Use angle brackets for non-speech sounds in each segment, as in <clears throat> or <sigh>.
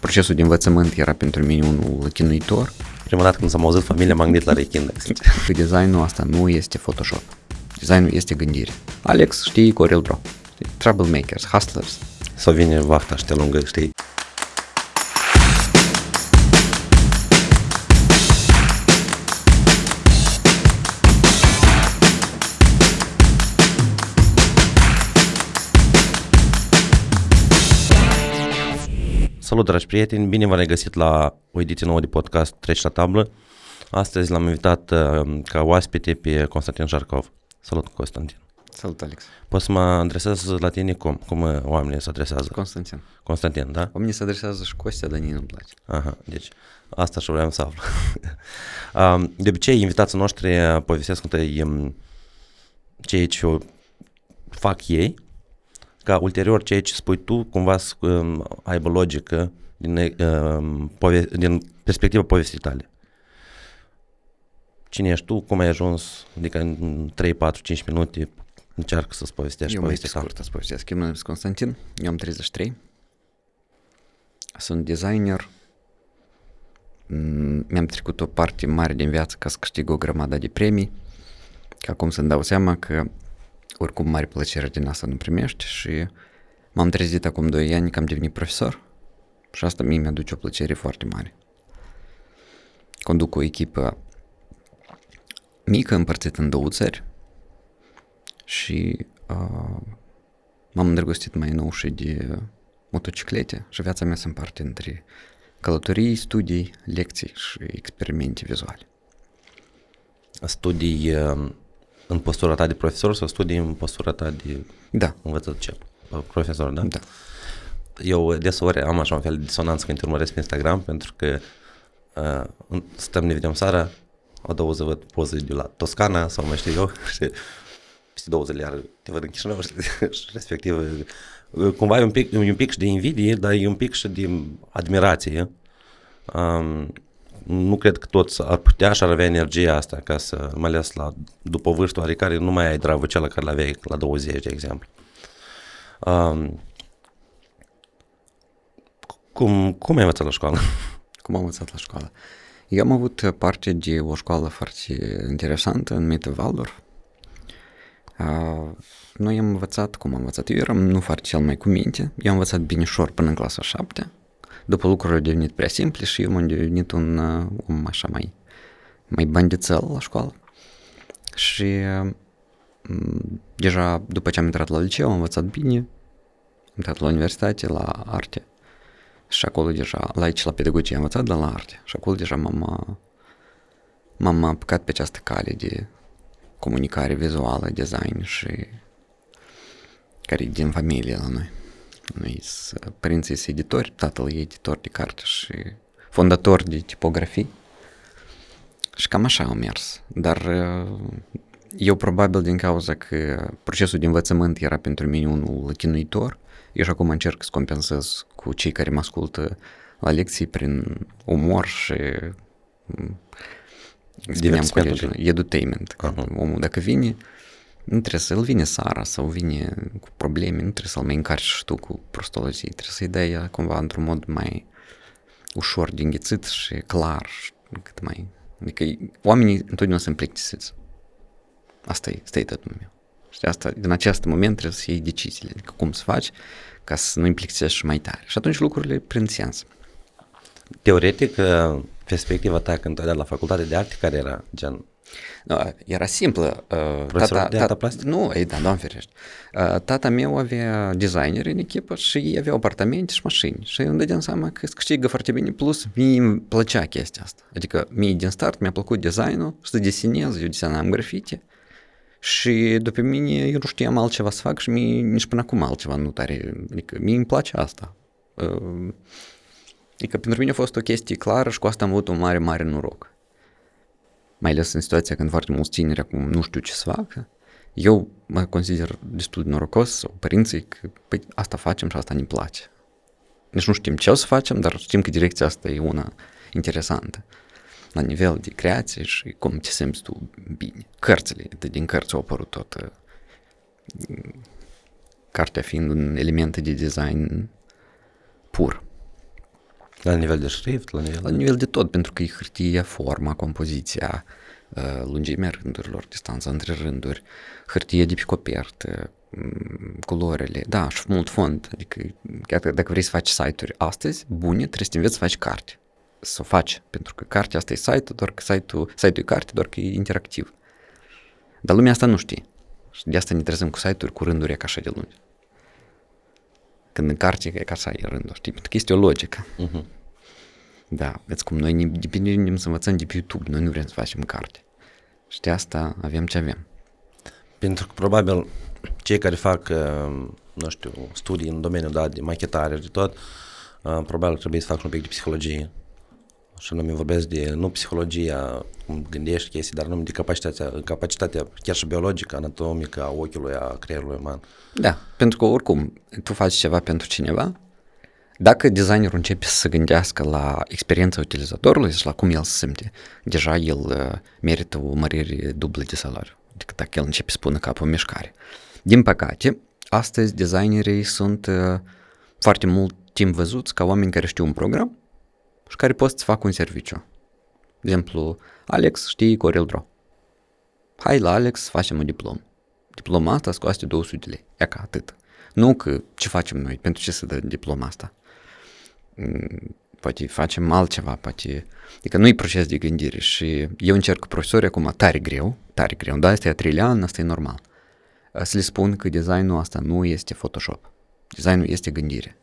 procesul de învățământ era pentru mine unul chinuitor. Prima dată când s-am auzit familia Magnit la Rechind. Că <laughs> designul asta nu este Photoshop. Designul este gândire. Alex, știi Corel Bro. Troublemakers, hustlers. Sau vine vachta și te lungă, știi? Salut, dragi prieteni! Bine v-am regăsit la o ediție nouă de podcast Treci la tablă. Astăzi l-am invitat uh, ca oaspete pe Constantin Jarkov. Salut, Constantin! Salut, Alex! Poți să mă adresez la tine cum? Cum uh, oamenii se adresează? Constantin. Constantin, da? Oamenii se adresează și Costea, dar nici nu-mi place. Aha, deci asta și vreau să aflu. <laughs> Um, de obicei, invitații noștri uh, povestesc întâi um, ceea ce fac ei, ca ulterior ceea ce spui tu cumva să um, aibă logică din, um, pove- din perspectiva povestii tale. Cine ești tu, cum ai ajuns, adică în 3, 4, 5 minute încearcă să-ți povestești Eu mai pe povestea ta. scurt să povestesc. Eu mă numesc Constantin, eu am 33. Sunt designer. Mm, Mi-am trecut o parte mare din viață ca să câștig o grămadă de premii. Că acum să-mi dau seama că oricum mare plăcere din asta nu primești și m-am trezit acum 2 ani că am devenit profesor și asta mie mi-aduce o plăcere foarte mare. Conduc o echipă mică împărțită în două țări și uh, m-am îndrăgostit mai nou și de motociclete și viața mea se împarte între călătorii, studii, lecții și experimente vizuale. Studii um, în postura ta de profesor sau studii în postura ta de Da, învățător, profesor, da? da. Eu deseori am așa un fel de disonanță când te urmăresc pe Instagram pentru că uh, stăm, ne vedem seara, o două zi văd poze de la Toscana sau mai știu eu <laughs> și peste două zile iar te văd în Chișinău și, <laughs> și respectiv uh, cumva e un pic, e un pic și de invidie, dar e un pic și de admirație. Um, nu cred că toți ar putea și ar avea energia asta ca să, mai ales la, după o vârstă oarecare, nu mai ai dragul care l-aveai la 20, de exemplu. Um, cum, cum ai învățat la școală? <laughs> Cum am învățat la școală? Eu am avut parte de o școală foarte interesantă numită Waldorf. Uh, noi am învățat, cum am învățat, eu eram nu foarte cel mai cu minte, eu am învățat binișor până în clasa 7, după lucrurile au devenit prea simple și eu am devenit un uh, om așa mai, mai bandițel la școală. Și uh, m, deja după ce am intrat la liceu am învățat bine, am intrat la universitate, la arte și acolo deja, la aici la pedagogie am învățat, dar la arte. Și acolo deja m-am, uh, m-am apucat pe această cale de comunicare vizuală, design și care e din familie la noi. Noi sunt părinții sunt editori, tatăl e editor de carte și fondator de tipografii. Și cam așa au mers. Dar uh, eu probabil din cauza că procesul de învățământ era pentru mine unul chinuitor, eu și acum încerc să compensez cu cei care mă ascultă la lecții prin umor și mm, spuneam Divertismentul colegii, edutainment. Că Aha. Omul dacă vine, nu trebuie să-l vine Sara sau vine cu probleme, nu trebuie să-l mai încarci și tu cu prostolozii, trebuie să-i dai cumva într-un mod mai ușor de înghițit și clar, și cât mai... Adică oamenii întotdeauna sunt plictisiți. Asta e statement meu. Și asta, din acest moment trebuie să iei deciziile, adică cum să faci ca să nu implicești și mai tare. Și atunci lucrurile prind sens. Teoretic, uh, perspectiva ta când ai dat la facultate de arte, care era gen Da, era simplă. Uh, Profesor de artă plastică? Nu, ei, da, doamne ferește. Uh, tata meu avea designer în echipă și ei aveau apartamente și mașini. Și eu îmi dădeam seama că câștigă foarte bine. Plus, mie îmi plăcea chestia asta. Adică mie din start mi-a plăcut designul, să desenez, eu desenam grafite. Și după mine eu nu știam altceva să fac și mie nici până acum altceva nu tare. Adică mie îmi place asta. Uh, Adică pentru mine a fost o chestie clară și cu asta am avut un mare, mare noroc. Mai ales în situația când foarte mulți tineri acum nu știu ce să facă. Eu mă consider destul de norocos sau părinții că păi, asta facem și asta ne place. Deci nu știm ce o să facem, dar știm că direcția asta e una interesantă. La nivel de creație și cum te simți tu bine. Cărțile, de din cărți au apărut tot. uh, Cartea fiind un element de design pur. La nivel de șrift, la nivel... La nivel de tot, pentru că e hârtie, forma, compoziția, uh, lungimea rândurilor, distanța între rânduri, hârtie de pe copertă, mm, culorile, da, și mult fond. Adică, chiar dacă vrei să faci site-uri astăzi, bune, trebuie să te înveți să faci carte. Să o faci, pentru că cartea asta e site-ul, doar că site-ul, site-ul e carte, doar că e interactiv. Dar lumea asta nu știe. Și de asta ne trezăm cu site-uri cu rânduri ca așa de lungi. Când în carte e ca așa e rândul, știi? Pentru că este o logică. Uh-huh. Da, vedeți cum noi ne depindem să învățăm de pe YouTube, noi nu vrem să facem carte. Și de asta avem ce avem. Pentru că probabil cei care fac, uh, nu știu, studii în domeniul da, de machetare și de tot, uh, probabil trebuie să facă un pic de psihologie. Și nu mi vorbesc de, nu psihologia, cum gândești chestii, dar numai de capacitatea, capacitatea chiar și biologică, anatomică a ochiului, a creierului uman. Da, pentru că oricum, tu faci ceva pentru cineva, dacă designerul începe să se gândească la experiența utilizatorului și la cum el se simte, deja el uh, merită o mărire dublă de salariu decât dacă el începe să pună capul în mișcare. Din păcate, astăzi designerii sunt uh, foarte mult timp văzuți ca oameni care știu un program și care pot să facă un serviciu. De exemplu, Alex știe Corel Draw. Hai la Alex să facem un diplom. Diploma asta scoate 200 de lei. E ca atât. Nu că ce facem noi, pentru ce să dă diploma asta. Mm, poate facem altceva, poate... Adică nu e proces de gândire și eu încerc cu profesorii acum tare greu, tare greu, dar asta e a treilea an, asta e normal. Să le spun că designul asta nu este Photoshop. Designul este gândire.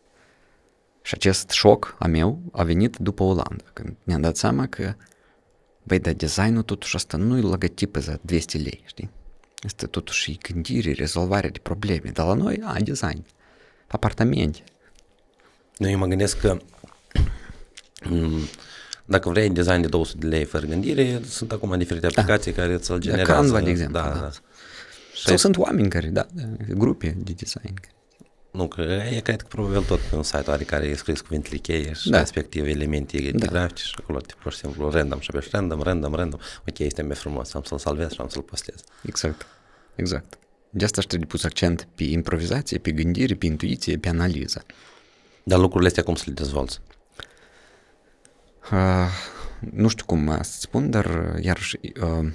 Și acest șoc a meu a venit după Olanda, când ne-am dat seama că, băi, dar designul totuși asta nu e logotipă za 200 lei, știi? Este totuși gândire, rezolvarea de probleme. Dar la noi, a, design. Apartamente. Nu, eu mă gândesc că dacă vrei design de 200 de lei fără gândire, sunt acum diferite aplicații da. care îți-l generează. Canva, de exemplu. Da, da. da. Sau sunt oameni care, da, grupe de design. Nu, că e cred că probabil tot pe un site are care e scris cuvintele cheie și Da. respectiv elemente da. grafice și acolo te pur și simplu random și apeși random, random, random. Ok, este mai frumos, am să-l salvez și am să-l postez. Exact, exact. De asta și trebuie pus accent pe improvizație, pe gândire, pe intuiție, pe analiză. Dar lucrurile astea cum să le dezvolți? Uh, nu știu cum să spun, dar uh, iarăși uh,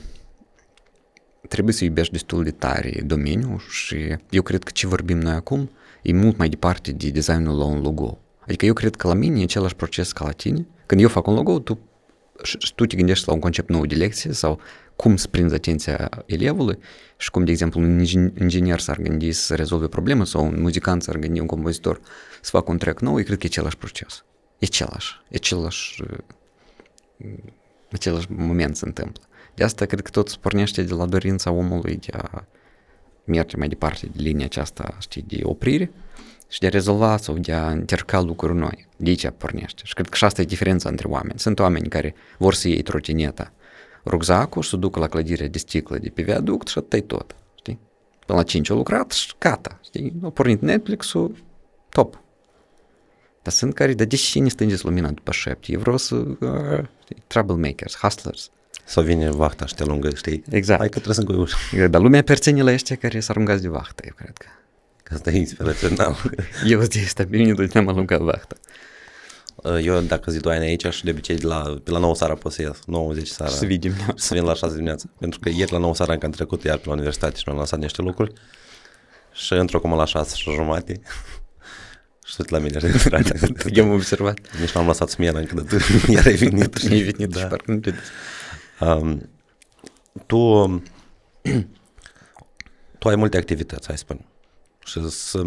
trebuie să iubești destul de tare domeniul și eu cred că ce vorbim noi acum e mult mai departe de designul la un logo. Adică eu cred că la mine e același proces ca la tine. Când eu fac un logo, tu, și, și tu te gândești la un concept nou de lecție sau cum să prinzi atenția elevului și cum, de exemplu, un ingen- inginer s-ar gândi să rezolve problemă sau un muzicant s-ar gândi, un compozitor să facă un track nou, eu cred că e același proces. E același, e același, același moment se întâmplă. De asta cred că tot se pornește de la dorința omului de a merge mai departe de linia aceasta, știi, de oprire și de a rezolva sau de a încerca lucruri noi. De aici pornește. Și cred că și asta e diferența între oameni. Sunt oameni care vor să iei trotineta, rucsacul și să ducă la clădirea de sticlă de pe viaduct și atât tot. Știi? Până la 5 au lucrat și gata. Știi? Au pornit Netflix-ul, top. Dar sunt care, dar de ce ne stângeți lumina după șepte? Eu vreau să... Uh, știi, troublemakers, hustlers. Sau vine vahta și te lungă, știi? Exact. Hai că trebuie să încoi ușa. Dar lumea perține la ăștia care s-ar aruncați de vahtă, eu cred că. Că asta e inspirațional. <laughs> Eu de stabilit ne-am aruncat vahtă. Eu dacă zi doi ani aici și de obicei de la, pe la 9 seara pot să ies, 9-10 seara. Să vedem. Să vin la 6 dimineața. Pentru că ieri la 9 seara încă am trecut iar pe la universitate și mi-am lăsat niște lucruri. Și într-o cum la 6 și jumate. <laughs> și tot la mine recuperarea. <laughs> Eu am observat. Nici n-am lăsat smiera încă de tu, iar ai venit. E venit da. și parcă nu credeți. Um, tu, <clears throat> tu ai multe activități, hai să spun. Și să,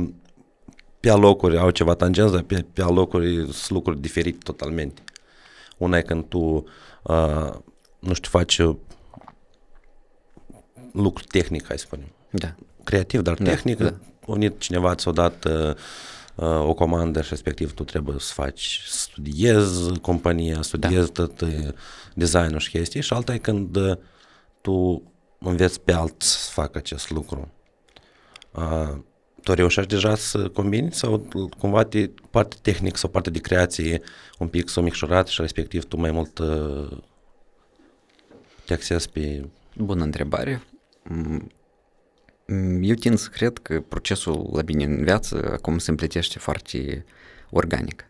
pe alocuri au ceva tangență, pe, pe alocuri sunt lucruri diferite totalmente. Una e când tu, uh, nu știu, faci uh, lucru tehnic, hai să spunem. Da. Creativ, dar Da, tehnic. da. A venit cineva, ți-a dat uh, uh, o comandă și respectiv tu trebuie să faci, studiezi compania, studiezi da. tot uh, designul și chestii și alta e când uh, tu înveți pe alți să facă acest lucru. Uh, tu reușești deja să combini sau cumva te, parte tehnic sau parte de creație un pic s-o micșorat și respectiv tu mai mult uh, te axezi pe... Bună întrebare. Mm, Eu tind să cred că procesul la mine în viață acum se împletește foarte organic.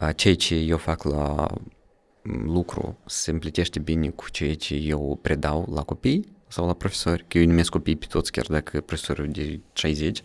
uh, ceea ce eu fac la lucru se împlitește bine cu ceea ce eu predau la copii sau la profesori, că eu numesc copii pe toți, chiar dacă profesorul de 60.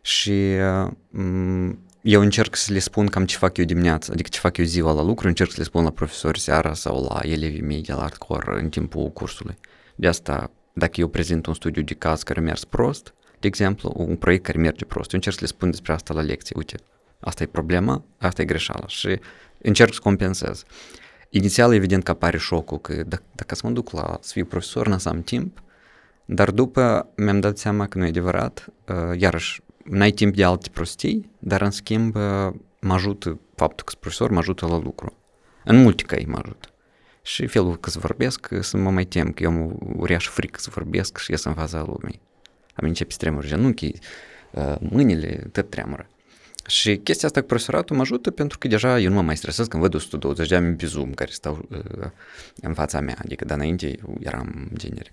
Și uh, eu încerc să le spun cam ce fac eu dimineața, adică ce fac eu ziua la lucru, încerc să le spun la profesori seara sau la elevii mei de la hardcore în timpul cursului. De asta, dacă eu prezint un studiu de caz care a mers prost, de exemplu, un proiect care merge prost, eu încerc să le spun despre asta la lecție. Uite, asta e problema, asta e greșeala și încerc să compensez. Inițial, evident că apare șocul că dacă, dacă să mă duc la să fiu profesor, n am timp, dar după mi-am dat seama că nu e adevărat, uh, iarăși, n-ai timp de alte prostii, dar în schimb uh, mă ajută, faptul că sunt profesor mă ajută la lucru. În multe căi mă ajută. Și felul că să vorbesc, să mă mai tem, că eu am uriaș frică să vorbesc și ies în fața lumii. Am început să tremur genunchii, uh, mâinile, tot tremură. Și chestia asta cu profesoratul mă ajută pentru că deja eu nu mă mai stresez când văd 120 de oameni pe Zoom care stau uh, în fața mea, adică de înainte eu eram generic.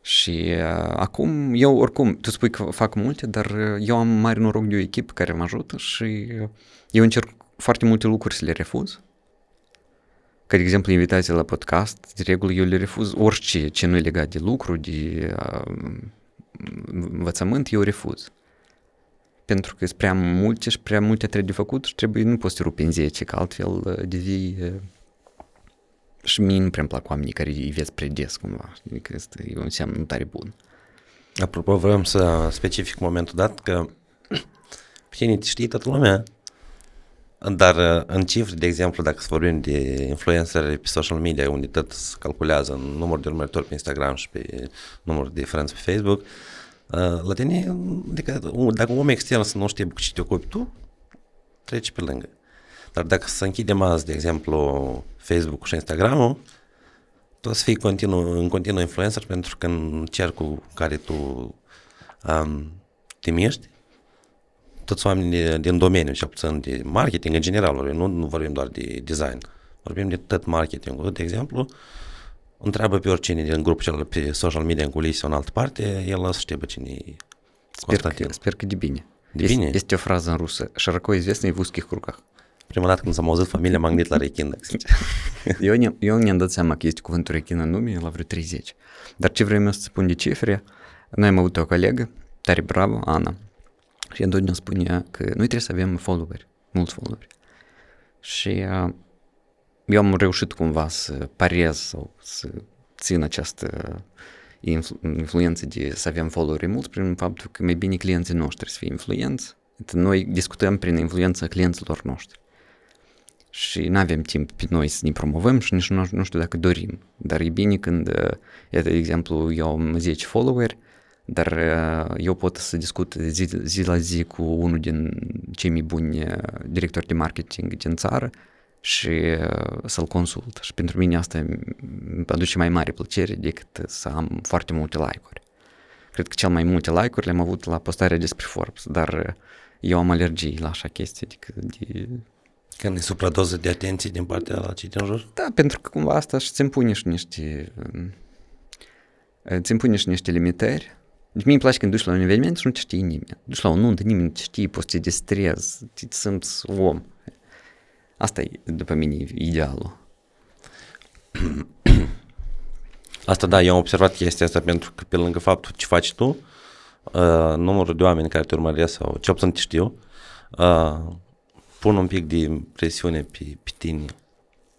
Și uh, acum eu oricum, tu spui că fac multe, dar uh, eu am mare noroc de o echipă care mă ajută și uh, eu încerc foarte multe lucruri să le refuz. Ca de exemplu invitații la podcast, de regulă eu le refuz orice ce nu e legat de lucru, de uh, învățământ, eu refuz. Pentru că sunt prea multe și prea multe trebuie de făcut și trebuie, nu poți să rupi în 10, că altfel uh, devii uh, și mie nu prea plac oamenii care îi vezi prea des cumva. Adică este un semn nu tare bun. Apropo, vreau să specific momentul dat că pe tine te știi toată lumea, dar uh, în cifre, de exemplu, dacă să vorbim de influencer pe social media, unde tot se calculează în număr de urmăritori pe Instagram și pe număr de friends pe Facebook, la tine, adică dacă un om extern să nu știe cu ce te ocupi tu, treci pe lângă. Dar dacă să închidem azi, de exemplu, Facebook și Instagram-ul, tu o să fii continuu, în continuu influencer pentru că în cercul care tu um, te miști, toți oamenii din domeniu, cel puțin de marketing în general, vorbim, nu, nu vorbim doar de design, vorbim de tot marketingul. De exemplu, întreabă pe oricine din grupul celălalt pe social media în culise sau în altă parte, el o să știe pe cine e Sper că, sper că de bine. De este, bine? Este o frază în rusă, широко известный в узких кругах. Prima dată când s-am auzit familia Magnit la rechin, dacă sincer. <laughs> eu, ne, eu ne-am dat seama că este cuvântul rechin în lume la vreo 30. Dar ce vreau eu să spun de cifre, noi am avut o colegă, tare bravo, Ana, și întotdeauna spunea că noi trebuie să avem followeri, mulți followeri. Și uh, eu am reușit cumva să parez sau să țin această influ- influență de să avem followeri mulți prin faptul că mai bine clienții noștri să fie influenți. Noi discutăm prin influența clienților noștri și nu avem timp pe noi să ne promovăm și nici nu, nu știu dacă dorim. Dar e bine când, de exemplu, eu am 10 followeri, dar eu pot să discut zi, zi la zi cu unul din cei mai buni directori de marketing din țară și să-l consult. Și pentru mine asta îmi aduce mai mare plăcere decât să am foarte multe like-uri. Cred că cel mai multe like-uri le-am avut la postarea despre Forbes, dar eu am alergii la așa chestii, adică de când e supradoză de atenție din partea la cei din jur? Da, pentru că cumva asta și ți impune și niște ți impune și niște limitări. Deci mie îmi place când duci la un eveniment și nu te știe nimeni. Duci la o nuntă, nimeni nu te știe, poți să te distrezi, te simți om. Asta e, după mine, idealul. <clears throat> Asta da, eu am observat chestia asta pentru că pe lângă faptul ce faci tu, uh, numărul de oameni care te urmăresc sau ce puțin te știu, uh, pun un pic de presiune pe, pe tine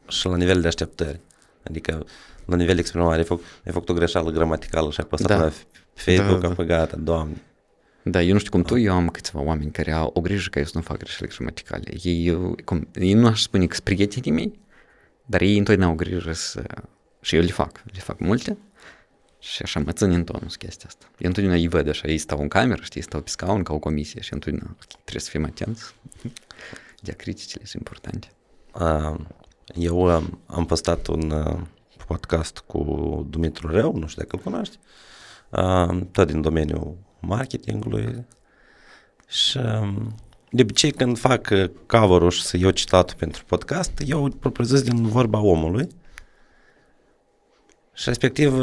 și la nivel de așteptări. Adică la nivel de exprimare, ai făcut, ai făcut o greșeală gramaticală și ai postat da. la Facebook, da, da, da. gata, doamne. Da, eu nu știu cum tu, eu am câțiva oameni care au o grijă ca eu să nu fac greșeli gramaticale. Ei, cum, ei nu aș spune că sunt prietenii mei, dar ei întotdeauna au grijă să... Și eu le fac, le fac multe și așa mă țin în tonus chestia asta. Eu întotdeauna îi văd așa, ei stau în cameră, știi, stau pe scaun ca o comisie și întotdeauna trebuie să fim atenți diacriticile sunt importante. Eu am postat un podcast cu Dumitru Reu, nu știu dacă îl cunoști, tot din domeniul marketingului și de obicei când fac cover-ul și să iau citatul pentru podcast, eu propozez din vorba omului și respectiv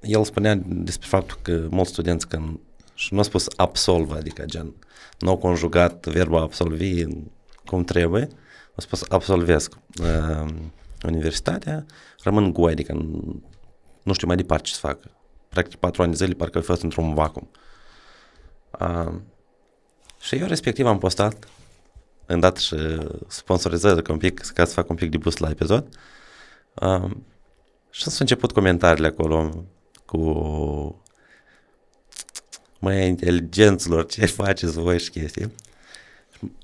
el spunea despre faptul că mulți studenți când și nu a spus absolvă, adică gen, nu au conjugat verbul absolvi în cum trebuie, o să absolvesc uh, universitatea, rămân goi, adică nu știu mai departe ce să fac. Practic patru ani de zile parcă au fost într-un vacum. Uh, și eu respectiv am postat dat și sponsorizări un pic, ca să fac un pic de boost la episod. Uh, și s-au început comentariile acolo cu mai inteligenților, ce faceți voi și chestii.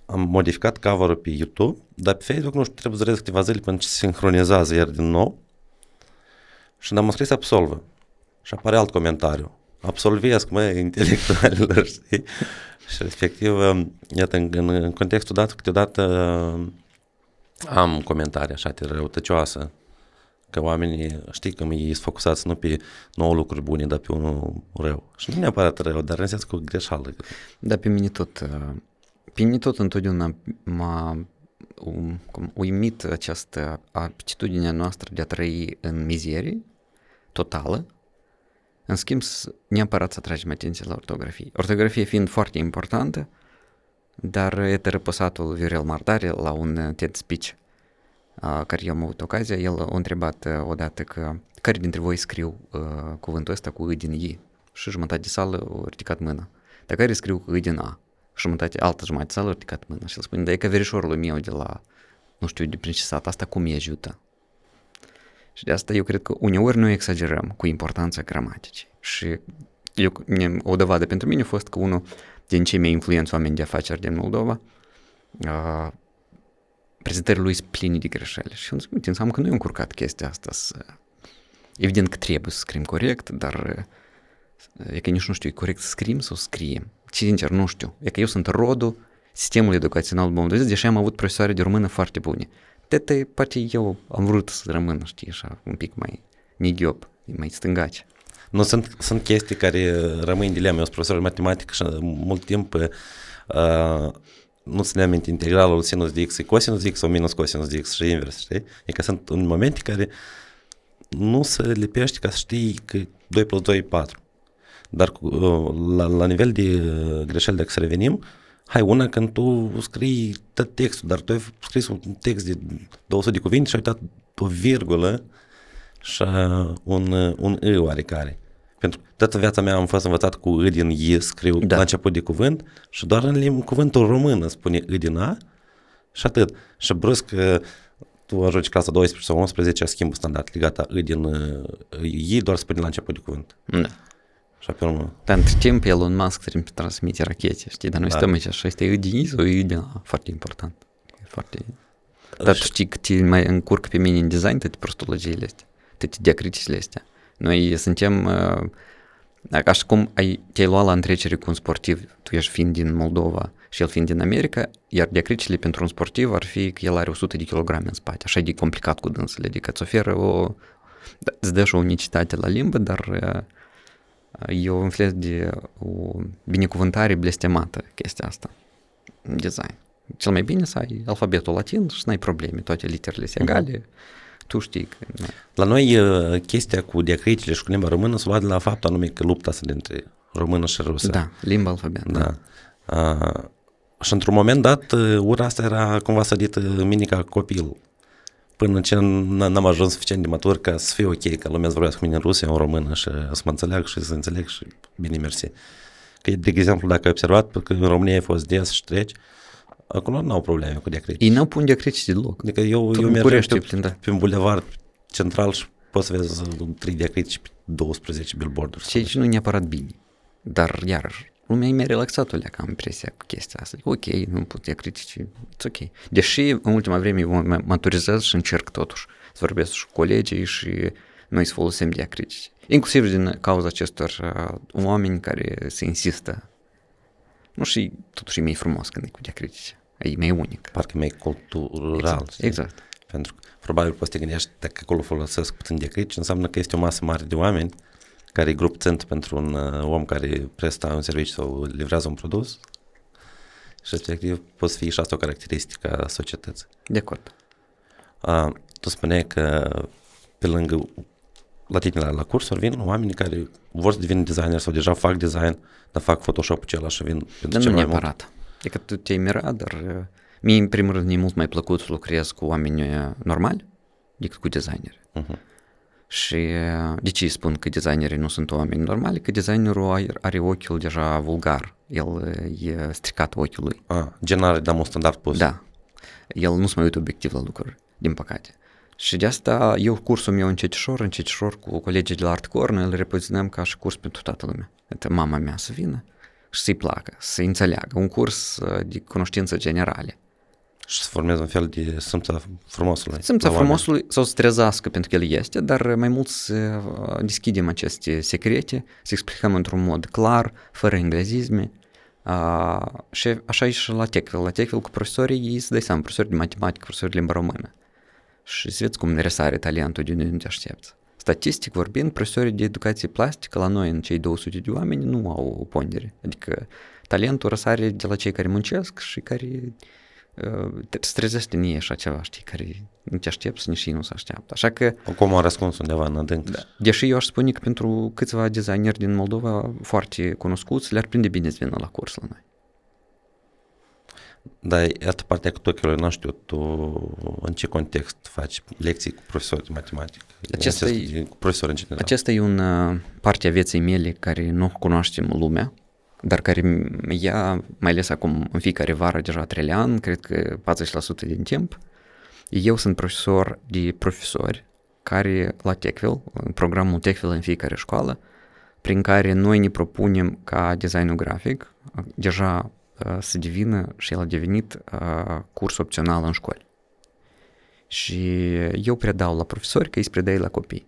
Am modificat cover-ul pe YouTube, dar pe Facebook, nu știu, trebuie să dureze câteva zile până ce se sincronizează iar din nou. Și am scris absolvă. Și apare alt comentariu. Absolvesc, mă, intelectualilor, <laughs> știi? Și respectiv, iată, în, în, în contextul dat, câteodată am comentarii așa de răutăcioasă, că oamenii, știi, că ei sunt focusați nu pe nouă lucruri bune, dar pe unul rău. Și nu neapărat rău, dar înseamnă că o greșeală. Da, pe mine tot, pe mine tot întotdeauna m-a um, uimit această aptitudine noastră de a trăi în mizerie totală, în schimb, neapărat să tragem atenție la ortografie. Ortografie fiind foarte importantă, dar este răpăsatul Viorel Mardare la un TED speech care eu am avut ocazia, el a întrebat odată că care dintre voi scriu uh, cuvântul ăsta cu I din I? Și jumătate de sală a ridicat mâna. Dar care scriu cu I din A? Și jumătate, altă jumătate de sală a ridicat mâna. Și el spune, da e că verișorul meu de la, nu știu, de princesat, asta cum îi ajută? Și de asta eu cred că uneori nu exagerăm cu importanța gramaticii. Și eu, o dovadă pentru mine a fost că unul din cei mai influenți oameni de afaceri din Moldova, uh, prezentările lui sunt pline de greșeli. Și eu zic, înseamnă că nu e încurcat chestia asta să... Evident că trebuie să scrim corect, dar e că nici nu știu, e corect să scrim sau scriem. Sincer, nu știu. E că eu sunt rodul sistemului educațional moldovez, deși am avut profesoare de română foarte bune de poate eu am vrut să rămân, știi, așa, un pic mai nighiop, mai stângaci. Nu, sunt, sunt chestii care rămân dilema. Eu sunt profesor de matematică și mult timp uh, nu ține minte integralul sinus de x e cosinus de x sau minus cosinus de x și invers, știi? E că sunt în momente care nu se lipește ca să știi că 2 plus 2 e 4. Dar uh, la, la nivel de greșeli, dacă să revenim, Hai, una când tu scrii tot textul, dar tu ai scris un text de 200 de cuvinte și ai uitat o virgulă și un, un î oarecare. Pentru că toată viața mea am fost învățat cu î din i, scriu da. la început de cuvânt și doar în cuvântul român spune î din a și atât. Și brusc tu ajungi clasa 12 sau 11, schimbul standard legat î din i, doar spune la început de cuvânt. Da. Și pe urmă... Pentru timp Elon Musk trebuie să transmite rachete, știi? Dar noi da. stăm aici și este din sau din foarte important. Foarte... Dar tu știi că te mai încurc pe mine în design toate prostologiile astea, toate diacriticile astea. Noi suntem, uh, așa cum ai, te-ai luat la întrecere cu un sportiv, tu ești fiind din Moldova și el fiind din America, iar diacriticile pentru un sportiv ar fi că el are 100 de kilograme în spate, așa de complicat cu dânsele, adică îți oferă o, îți dă și o unicitate la limbă, dar uh, e un fel de o binecuvântare blestemată chestia asta în design. Cel mai bine să ai alfabetul latin și să n-ai probleme, toate literele se egale, uh-huh. tu știi că... La noi chestia cu diacritile și cu limba română se lua de la faptul anume că lupta asta dintre română și rusă. Da, limba alfabet. Da. da. Uh, și într-un moment dat, ura asta era cumva sădită în mine ca copil până ce n-am ajuns suficient de matur ca să fie ok, ca lumea să vorbească cu mine în rusă, în română și să mă înțeleg și să înțeleg și bine mersi. Că, de exemplu, dacă ai observat că în România ai fost des și treci, acolo nu au probleme cu diacritici. Ei n-au pun diacritici deloc. Adică eu, eu merg pe, da. pe un bulevard central și poți să vezi trei diacritici pe 12 billboard-uri. Ceea ce nu e neapărat bine. Dar, iarăși, lumea e mai relaxată, o am impresia cu chestia asta. Ok, nu putea critici, it's ok. Deși în ultima vreme mă maturizez și încerc totuși să vorbesc și cu colegii și noi să folosim diacritici. Inclusiv din cauza acestor uh, oameni care se insistă. Nu și totuși e mai frumos când e cu diacritici. E mai unic. Parcă e mai cultural. Exact. exact. Pentru că probabil poți să te gândești dacă acolo folosesc puțin diacritici, înseamnă că este o masă mare de oameni care e grup țent pentru un uh, om care prestă un serviciu sau livrează un produs și respectiv poți fi și asta o caracteristică a societății. De acord. Uh, tu spuneai că pe lângă la tine la, la cursuri vin oameni care vor să devină designer sau deja fac design, dar fac Photoshop-ul acela și vin pentru dar ce nu mai neapărat. Mult. Adică tu te-ai mirat, dar Mie, în primul rând, mi-e mult mai plăcut să lucrez cu oameni uh, normali decât cu designeri. Uh-huh. Și uh, de ce spun că designerii nu sunt oameni normali? Că designerul are ochiul deja vulgar, el uh, e stricat ochiul lui. A, ah, gen are, un standard pus. Da, el nu se mai uită obiectiv la lucruri, din păcate. Și de asta eu cursul meu încet ușor, încet ușor cu colegii de la Artcore, noi îl repoziționăm ca și curs pentru toată lumea. este mama mea să vină și să-i placă, să-i înțeleagă. Un curs uh, de cunoștință generale. Și să formeze un fel de simța frumosului. Simța la oameni. frumosului sau să trezească pentru că el este, dar mai mult să uh, deschidem aceste secrete, să explicăm într-un mod clar, fără englezisme. Uh, și așa e și la Techville. La Techville cu profesorii, ei să dai seama, profesori de matematică, profesori de limba română. Și să vezi cum ne răsare talentul de unde nu te aștepți. Statistic vorbind, profesorii de educație plastică la noi, în cei 200 de oameni, nu au o pondere. Adică talentul răsare de la cei care muncesc și care uh, te se trezește în ei așa ceva, știi, care nu te aștepți, nici ei nu se așteaptă. Așa că, Cum a răspuns undeva în adânc. Da. deși eu aș spune că pentru câțiva designeri din Moldova foarte cunoscuți, le-ar prinde bine să vină la curs la noi. Dar iată partea cu Tokyo, nu știu, tu în ce context faci lecții cu profesori de matematică? Acesta În e- sens- Cu profesori în general. Acesta e un uh, parte a vieții mele care nu cunoaștem lumea, dar care m- ia, mai ales acum în fiecare vară, deja trei ani, cred că 40% din timp, eu sunt profesor de profesori care la Techville, în programul Techville în fiecare școală, prin care noi ne propunem ca designul grafic uh, deja uh, să devină și el a devenit uh, curs opțional în școli. Și eu predau la profesori, că îi predai la copii.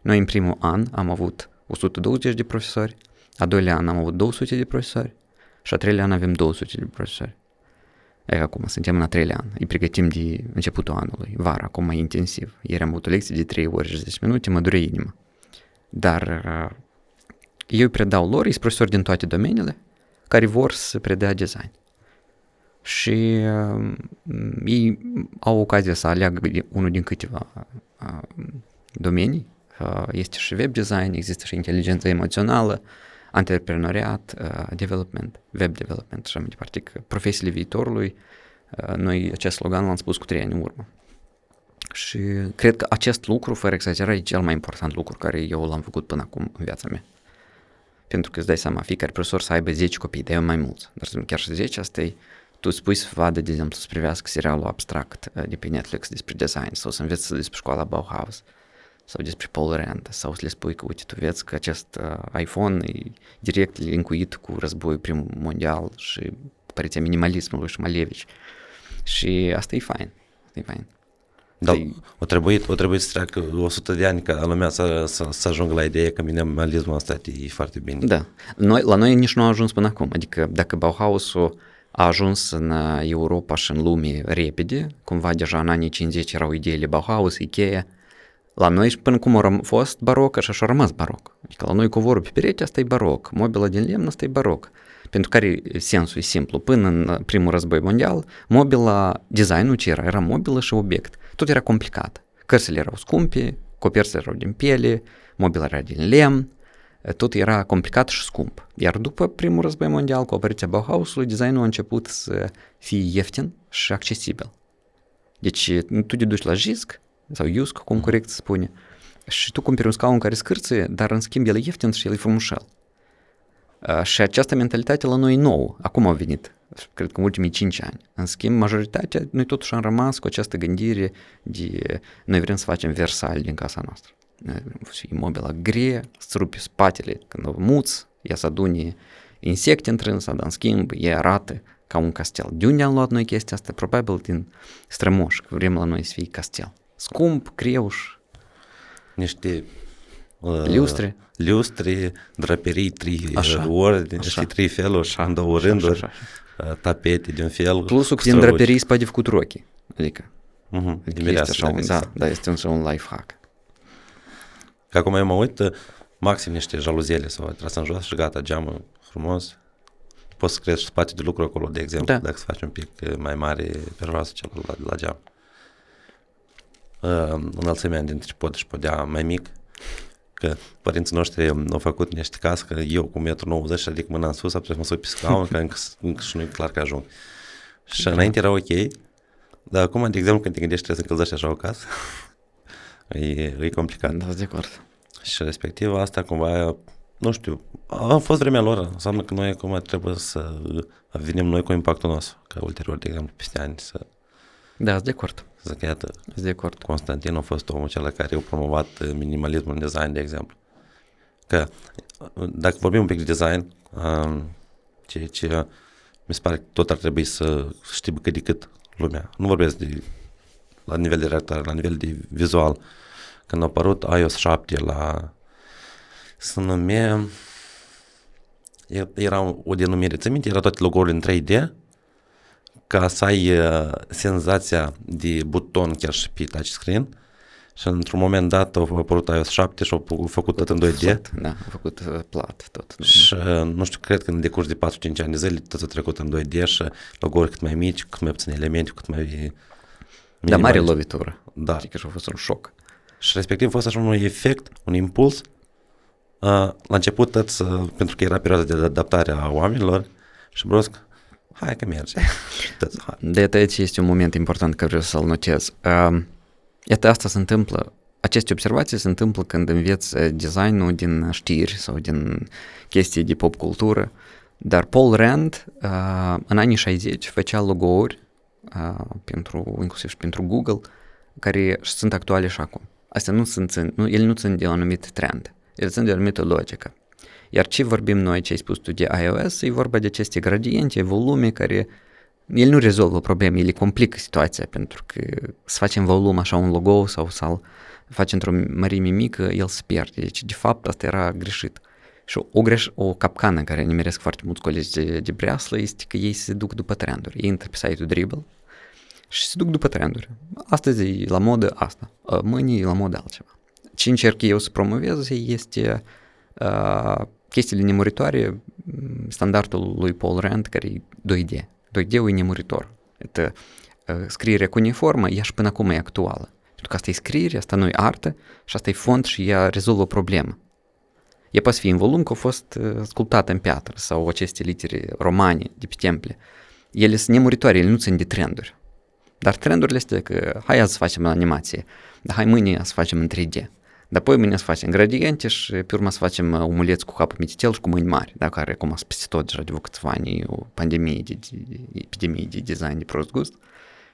Noi în primul an am avut 120 de profesori, a doilea an am avut 200 de profesori și a treilea an avem 200 de profesori. E acum suntem în a treilea an, îi pregătim de începutul anului, vara, acum mai intensiv. Ieri am avut o lecție de 3 ore și 10 minute, mă dure inima. Dar uh, eu îi predau lor, îi sunt profesori din toate domeniile, care vor să predea design. Și uh, ei au ocazia să aleagă de- unul din câteva uh, domenii. Uh, este și web design, există și inteligență emoțională, antreprenoriat, uh, development, web development și așa mai departe. Că profesiile viitorului, uh, noi acest slogan l-am spus cu trei ani în urmă. Și cred că acest lucru, fără exagerare, e cel mai important lucru care eu l-am făcut până acum în viața mea. Pentru că îți dai seama, fiecare profesor să aibă 10 copii, dar eu mai mulți. Dar chiar și 10, asta e, tu îți spui să vadă, de exemplu, să privească serialul abstract uh, de pe Netflix despre design sau să înveți despre școala Bauhaus sau despre Paul Rand sau să le spui că, uite, tu vezi că acest uh, iPhone e direct linkuit cu războiul primul mondial și păreția minimalismului și Malevici. Și asta e fain. Asta e fain. Dar Asta e- o trebuit, o trebuit să treacă 100 de ani ca lumea să, să, să ajungă la ideea că minimalismul ăsta e foarte bine. Da. Noi, la noi nici nu a ajuns până acum. Adică dacă Bauhausul a ajuns în uh, Europa și în lume repede, cumva deja în anii 50 erau ideile Bauhaus, Ikea, la noi și până cum a răm- fost baroc, așa și a rămas baroc. Adică la noi covorul pe perete, asta e baroc, mobila din lemn, asta e baroc. Pentru care sensul e simplu. Până în uh, primul război mondial, mobila, designul ce era, era mobilă și obiect. Tot era complicat. Cărțile erau scumpe, coperțile erau din piele, mobila era din lemn, tot era complicat și scump. Iar după primul război mondial, cu apariția Bauhausului, designul a început să fie ieftin și accesibil. Deci tu te duci la JISC sau IUSC, cum corect se spune, și tu cumperi un scaun care scârție, dar în schimb el e ieftin și el e frumușel. Uh, Și această mentalitate la noi nou, acum a venit, cred că în ultimii 5 ani. În schimb, majoritatea, noi totuși am rămas cu această gândire de noi vrem să facem versal din casa noastră. Noi vrem să fie mobila grea, să rupi spatele când o muți, ea să adune insecte în trânsa, dar în schimb ea arată ca un castel. De unde am luat noi chestia asta? Probabil din strămoși, că vrem la noi să fie castel. Scump, greu și Niște uh, Lustre. lustre, draperii, trei Așa. uh, ori, Așa. și trei feluri, Așa. în două Așa, rânduri, așa, uh, tapete de un fel. Plusul cu că din străuci. draperii spate de făcut rochii. Adică, Mhm, adică de este mireasă, așa dacă un, se da, sa- da, este un, așa un life hack. Că acum eu mă uit, uh, maxim niște jaluzele sau tras în jos și gata, geamul frumos. Poți să crești spate de lucru acolo, de exemplu, Da. dacă să faci un pic uh, mai mare pervasul celor la, la geam. Uh, înălțimea dintre pod și podea mai mic, că părinții noștri au făcut niște casă, că eu cu 1,90 m ridic mâna în sus, apoi mă sui pe scaun, că încă, încă și nu e clar că ajung. Și da. înainte era ok, dar acum, de exemplu, când te gândești trebuie să încălzești așa o casă, <laughs> e, e complicat. Da, de acord. Și respectiv asta cumva, nu știu, a fost vremea lor, înseamnă că noi acum trebuie să venim noi cu impactul nostru, ca ulterior, de exemplu, peste ani să... Da, de acord. Să că iată, de acord. Constantin a fost omul cel care a promovat minimalismul în design, de exemplu. Că dacă vorbim un pic de design, um, ce, ce mi se pare că tot ar trebui să știi cât de cât lumea. Nu vorbesc de la nivel de redactare, la nivel de vizual. Când a apărut iOS 7 la să numea era o denumire, ți minte, era toate logo-urile în 3D ca să ai uh, senzația de buton chiar și pe touchscreen și într-un moment dat au apărut iOS 7 și au făcut tot în 2D. Da, au făcut uh, plat tot. Și uh, nu știu, cred că în decurs de 4-5 ani de zile tot a trecut în 2D și logo-uri cât mai mici, cât mai puține elemente, cât mai Da, mare lovitură. Da. Adică și a fost un șoc. Și respectiv a fost așa un efect, un impuls. Uh, la început, tăți, uh, pentru că era perioada de adaptare a oamenilor și brusc, hai că merge. <laughs> De aici este un moment important care vreau să-l notez. Uh, iată, asta se întâmplă, aceste observații se întâmplă când înveți designul din știri sau din chestii de pop cultură, dar Paul Rand uh, în anii 60 făcea logo-uri uh, pentru, inclusiv și pentru Google, care sunt actuale și acum. Astea nu sunt, nu, ele nu sunt de un anumit trend, ele sunt de o anumită logică. Iar ce vorbim noi, ce ai spus tu de iOS, e vorba de aceste gradiente, volume care el nu rezolvă probleme, ele complică situația, pentru că să facem volum așa un logo sau să-l faci într-o mărime mică, el se pierde. Deci, de fapt, asta era greșit. Și o, greș, o capcană care nimeresc foarte mulți colegi de, de breaslă este că ei se duc după trenduri. Ei intră pe site-ul Dribble și se duc după trenduri. Astăzi e la modă asta, mâine e la modă altceva. Ce încerc eu să promovez este uh, chestiile nemuritoare, standardul lui Paul Rand, care e 2D. 2D-ul e nemuritor. Это uh, scrierea cuneiformă, ea și până acum e actuală. Pentru că asta e scriere, asta nu e artă și asta e font și ea rezolvă o problemă. Ea poate fi în volum că a fost sculptată în piatră sau aceste litere romane de pe temple. Ele sunt nemuritoare, ele nu țin de trenduri. Dar trendurile astea că hai azi să facem animație, dar hai mâine să facem în 3D. Dar apoi mâine să facem gradiente și pe urmă să facem omuleți cu capul mititel și cu mâini mari, da, care acum sunt peste tot deja de câțiva ani, o pandemie, de, de, epidemie de design de prost gust.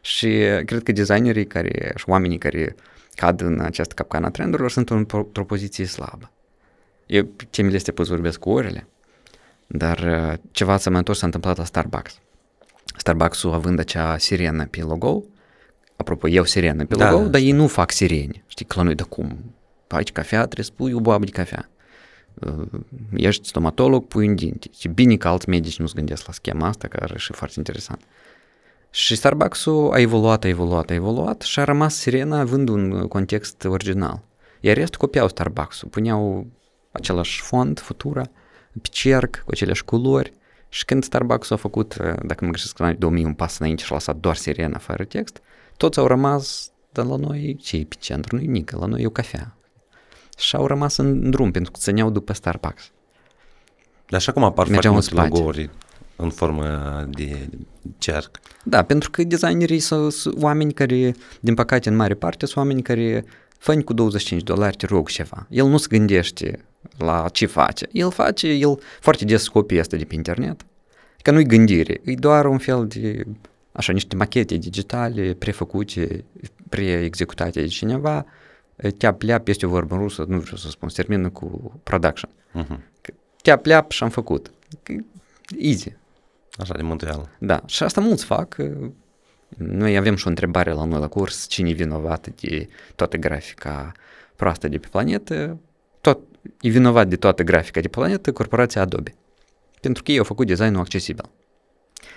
Și cred că designerii care, și oamenii care cad în această capcană a trendurilor sunt într-o poziție slabă. Eu temele astea pot vorbesc cu orele, dar ceva asemănător s-a întâmplat la Starbucks. Starbucks-ul având acea sirenă pe logo, apropo, eu sirenă pe da. logo, dar ei nu fac sirene. Știi, că la noi de cum? Faci cafea, trebuie să pui o boabă de cafea. Ești stomatolog, pui un dinte. Și bine că alți medici nu se gândesc la schema asta, care e și foarte interesant. Și Starbucks-ul a evoluat, a evoluat, a evoluat și a rămas sirena având un context original. Iar restul copiau Starbucks-ul, puneau același font, futura, pe cerc, cu aceleași culori și când Starbucks a făcut, dacă mă greșesc, în anii 2000 un pas înainte și a lăsat doar sirena fără text, toți au rămas, dar la noi ce e pe centru? Nu e nică, la noi e o cafea. Și au rămas în drum pentru că țineau după Starbucks. Dar așa cum apar Mergeau foarte multe logo-uri în formă de cerc. Da, pentru că designerii sunt, sunt oameni care, din păcate, în mare parte, sunt oameni care fă cu 25 dolari, te rog ceva. El nu se gândește la ce face. El face, el foarte des copii asta de pe internet. Că nu-i gândire, e doar un fel de, așa, niște machete digitale prefăcute, pre-executate de cineva, te pleap, este o vorbă în rusă, nu vreau să spun, se termină cu production. Uh-huh. Te pleap și am făcut. Easy. Așa, de mântuială. Da, și asta mulți fac. Noi avem și o întrebare la noi la curs, cine e vinovat de toată grafica proastă de pe planetă? Tot, e vinovat de toată grafica de planetă corporația Adobe. Pentru că ei au făcut designul accesibil.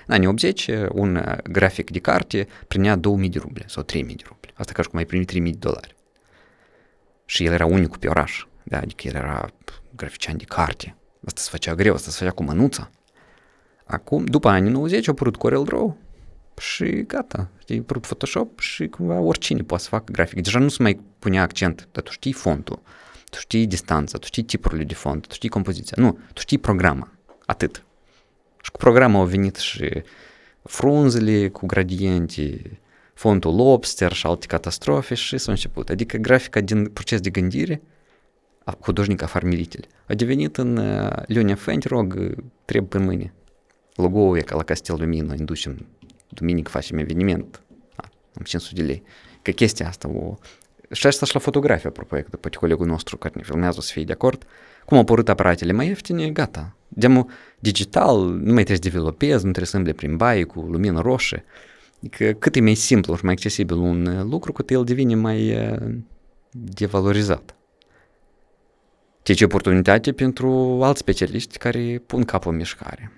În anii 80, un grafic de carte primea 2000 de ruble sau 3000 de ruble. Asta ca și cum ai primit 3000 de dolari. Și el era unicul pe oraș. Da, adică el era grafician de carte. Asta se făcea greu, asta se făcea cu mânuța. Acum, după anii 90, a apărut CorelDRAW și gata. Știi, a apărut Photoshop și cumva oricine poate să facă grafic. Deja nu se mai punea accent, dar tu știi fontul, tu știi distanța, tu știi tipurile de font, tu știi compoziția. Nu, tu știi programa. Atât. Și cu programul au venit și frunzele cu gradiente, fontul lobster și alte catastrofe și s-a început. Adică grafica din proces de gândire a hudожника Farmiritel a devenit în uh, Leonia Fent, rog, trebuie pe mâine. Logo-ul e ca la Castel Lumino, inducem, duminică facem eveniment, a, am 500 de lei. Că chestia asta o... Și asta și la fotografie, apropo, că după colegul nostru care ne filmează o să fie de acord, cum au apărut aparatele mai ieftine, gata. Demo digital, nu mai trebuie să developezi, nu trebuie să îmble prin baie cu lumină roșie. Adică cât e mai simplu și mai accesibil un lucru, cât el devine mai devalorizat. Deci oportunitate pentru alți specialiști care pun capul în mișcare.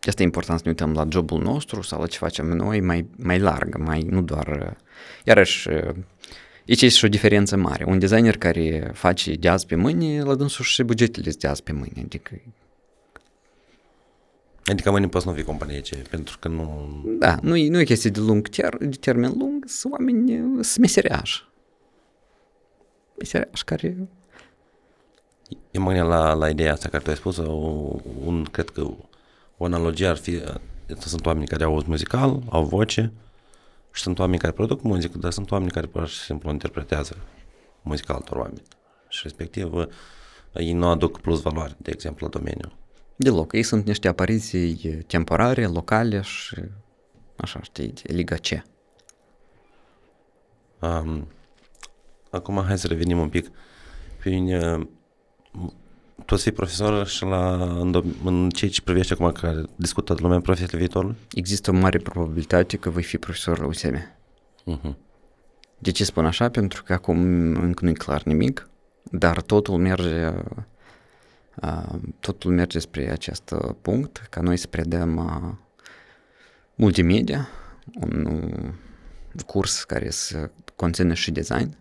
De asta e important să ne uităm la jobul nostru sau la ce facem noi mai, mai larg, mai nu doar... Iarăși, aici este și o diferență mare. Un designer care face de azi pe mâine, la dânsul și bugetele de azi pe mâine. Adică Adică mâine poți nu fi companie ce, pentru că nu... Da, nu e, nu e chestie de lung ter, de termen lung, sunt oameni, sunt meseriași. Meseriași care... Eu mă la, la ideea asta care tu ai spus, un, cred că o analogie ar fi, sunt oameni care au muzical, au voce și sunt oameni care produc muzică, dar sunt oameni care pur și simplu interpretează muzica altor oameni. Și respectiv ei nu aduc plus valoare, de exemplu, la domeniu. Deloc. Ei sunt niște apariții temporare, locale și așa, știi, Liga C. Um, acum hai să revenim un pic. Prin, uh, tu să fii profesor și la, în, în ceea ce privește acum care discută lumea în profesiile viitorului? Există o mare probabilitate că voi fi profesor la USM. Uh-huh. De ce spun așa? Pentru că acum încă nu e clar nimic, dar totul merge totul merge spre acest punct, ca noi să predăm multimedia, un curs care să conține și design,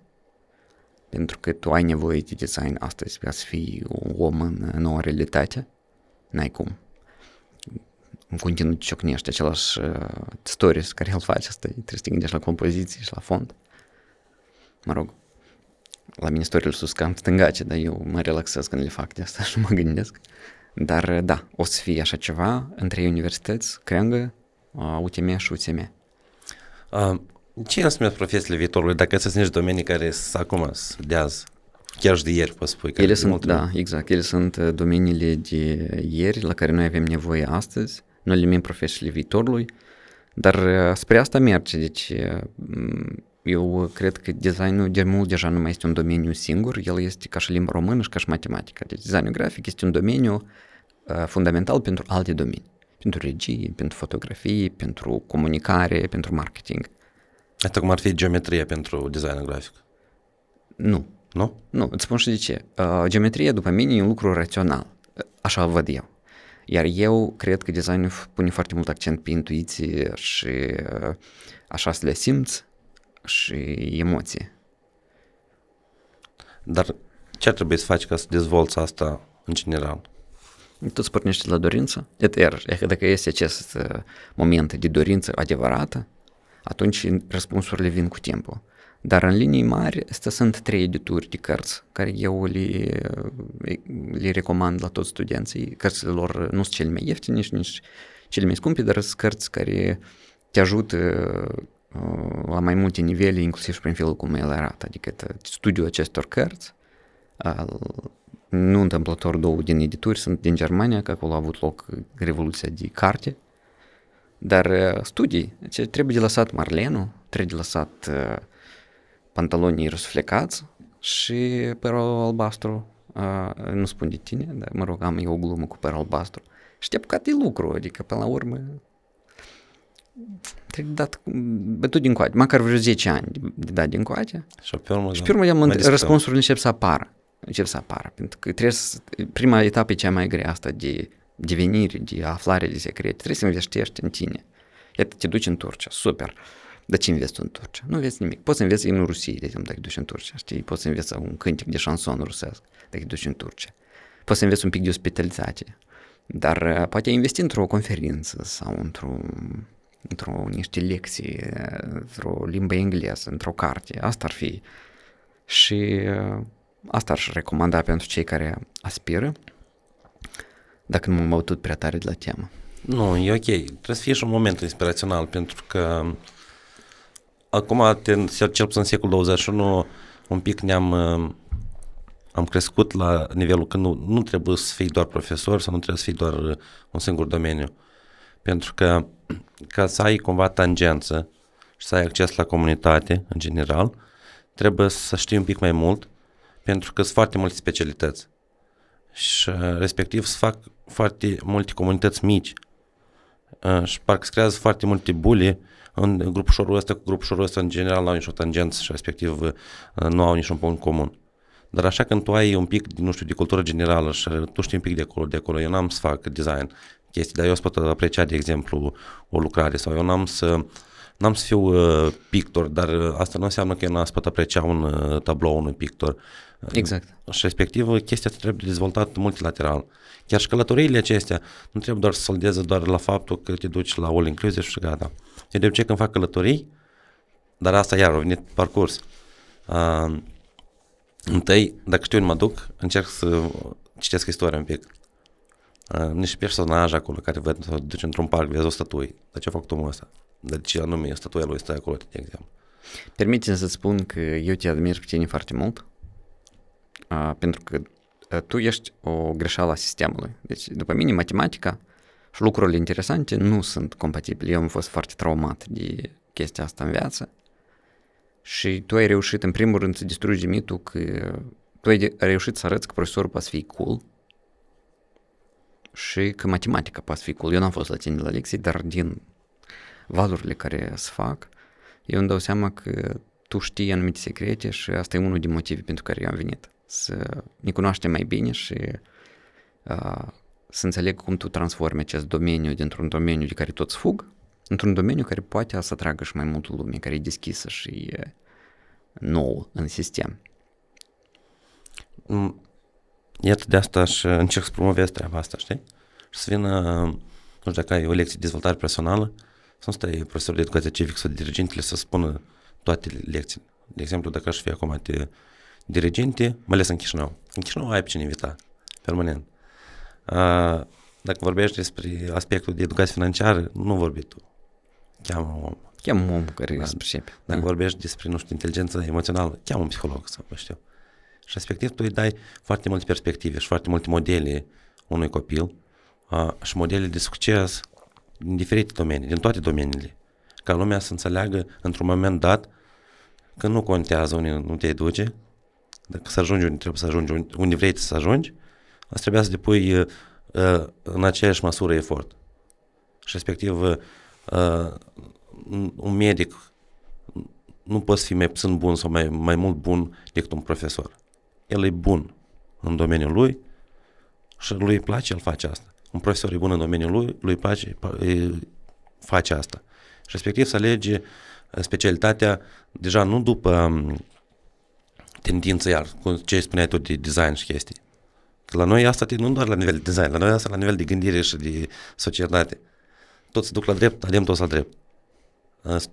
pentru că tu ai nevoie de design astăzi ca să fii un om în noua realitate, n-ai cum. În continuu ciocnești același stories care el face, asta trebuie să te gândești la compoziții și la fond. Mă rog, la mine istoriile sus cam stângace, dar eu mă relaxez când le fac de asta <laughs> și mă gândesc. Dar da, o să fie așa ceva în trei universități, Creangă, UTM și UTM. Uh, ce înseamnă profesiile viitorului, dacă sunt niște domenii care sunt acum, de azi, chiar și de ieri, poți spui? Ele sunt, da, exact, ele sunt domeniile de ieri la care noi avem nevoie astăzi, noi le numim profesiile viitorului, dar spre asta merge, deci eu cred că designul de mult deja nu mai este un domeniu singur, el este ca și limba română și ca și matematică. Deci designul grafic este un domeniu uh, fundamental pentru alte domenii. Pentru regie, pentru fotografie, pentru comunicare, pentru marketing. Asta cum ar fi geometria pentru designul grafic? Nu. Nu? Nu, îți spun și de ce. Uh, geometria, după mine, e un lucru rațional. Așa văd eu. Iar eu cred că designul pune foarte mult accent pe intuiție și uh, așa să le simți și emoție. Dar ce ar trebui să faci ca să dezvolți asta în general? Tu îți pornești la dorință. Iată, iar, dacă este acest uh, moment de dorință adevărată, atunci răspunsurile vin cu timpul. Dar în linii mari, astea sunt trei edituri de cărți care eu le, le recomand la toți studenții. Cărțile lor nu sunt cele mai ieftine și nici cele mai scumpe, dar sunt cărți care te ajută la mai multe nivele, inclusiv și prin felul cum el arată. Adică studiul acestor cărți, nu întâmplător două din edituri sunt din Germania, că acolo a avut loc revoluția de carte, dar studii, ce trebuie de lăsat marlenul, trebuie de lăsat pantalonii răsflecați și părul albastru, nu spun de tine, dar mă rog, am eu o glumă cu părul albastru. Și te apucat de lucru, adică până la urmă trebuie dat bătut din coate, măcar vreo 10 ani de dat din coate. Și pe urmă, și pe urmă da, răspunsurile încep să apară. Încep să apară, pentru că trebuie să, prima etapă e cea mai grea asta de devenire, de aflare de secrete. Trebuie să investești în tine. Iată, te duci în Turcia, super. Dar ce înveți tu în Turcia? Nu înveți nimic. Poți să înveți în Rusie, de exemplu, dacă te duci în Turcia. Știi? Poți să înveți un cântic de șanson rusesc, dacă te duci în Turcia. Poți să înveți un pic de ospitalitate. Dar poate investi într-o conferință sau într-un într-o niște lecții, într-o limbă engleză, într-o carte. Asta ar fi. Și asta aș recomanda pentru cei care aspiră, dacă nu m-am băutut prea tare de la temă. Nu, e ok. Trebuie să fie și un moment inspirațional, pentru că acum, te, cel puțin în secolul 21, un pic ne-am am crescut la nivelul că nu, nu trebuie să fii doar profesor sau nu trebuie să fii doar un singur domeniu. Pentru că ca să ai cumva tangență și să ai acces la comunitate în general, trebuie să știi un pic mai mult pentru că sunt foarte multe specialități și respectiv să fac foarte multe comunități mici și parcă se creează foarte multe buli în grupul ăsta cu grupul ăsta în general nu au nicio tangență și respectiv nu au niciun punct comun. Dar așa când tu ai un pic, nu știu, de cultură generală și tu știi un pic de acolo, de acolo, eu n-am să fac design chestii, dar eu să pot aprecia, de exemplu, o lucrare sau eu n-am să n-am să fiu uh, pictor, dar uh, asta nu înseamnă că eu n-am să pot aprecia un uh, tablou unui pictor. Exact. Și respectiv, chestia asta trebuie dezvoltat multilateral. Chiar și călătoriile acestea nu trebuie doar să soldeze doar la faptul că te duci la all inclusive și gata. Eu de obicei când fac călătorii, dar asta iar a venit parcurs. Uh, întâi, dacă știu unde mă duc, încerc să citesc istoria un pic. Uh, niște personaje acolo care văd, să duci într-un parc, vezi o statuie. Dar ce a făcut omul ăsta? De ce anume statuia lui stă acolo, de exemplu? Permiteți să spun că eu te admir pe tine foarte mult, uh, pentru că uh, tu ești o greșeală a sistemului. Deci, după mine, matematica și lucrurile interesante nu sunt compatibile. Eu am fost foarte traumat de chestia asta în viață și tu ai reușit, în primul rând, să distrugi mitul că tu ai reușit să arăți că profesorul poate fi cool și că matematica poate fi cool. Eu n-am fost la tine la lecții, dar din valurile care se fac, eu îmi dau seama că tu știi anumite secrete și asta e unul din motive pentru care eu am venit. Să ne cunoaștem mai bine și uh, să înțeleg cum tu transformi acest domeniu dintr-un domeniu de care toți fug, într-un domeniu care poate să atragă și mai mult lume, care e deschisă și e nou în sistem. Mm, iată de asta și încerc să promovez treaba asta, știi? Și să vină, nu știu dacă ai o lecție de dezvoltare personală, să nu stai profesor de educație civică sau dirigentele să spună toate lecțiile. De exemplu, dacă aș fi acum de dirigente, mai ales în Chișinău. În Chișinău ai pe cine invita, permanent. A, dacă vorbești despre aspectul de educație financiară, nu vorbi tu. Cheamă un om. Cheamă un om care da. se pricepe. Dacă da. vorbești despre, nu știu, inteligență emoțională, cheamă un psiholog sau nu știu. Și respectiv tu îi dai foarte multe perspective și foarte multe modele unui copil a, și modele de succes din diferite domenii, din toate domeniile. Ca lumea să înțeleagă într-un moment dat că nu contează unde nu te duce, dacă să ajungi unde trebuie să ajungi, unde vrei să ajungi, asta trebuie să depui uh, în aceeași măsură efort. Și respectiv, uh, un medic nu poți fi mai puțin bun sau mai, mai mult bun decât un profesor. El e bun în domeniul lui și lui îi place, el face asta. Un profesor e bun în domeniul lui, lui îi place, face asta. Și respectiv să alege specialitatea deja nu după tendință iar, cu ce spuneai tu de design și chestii. Că la noi asta nu doar la nivel de design, la noi asta la nivel de gândire și de societate. Toți se duc la drept, adem toți la drept.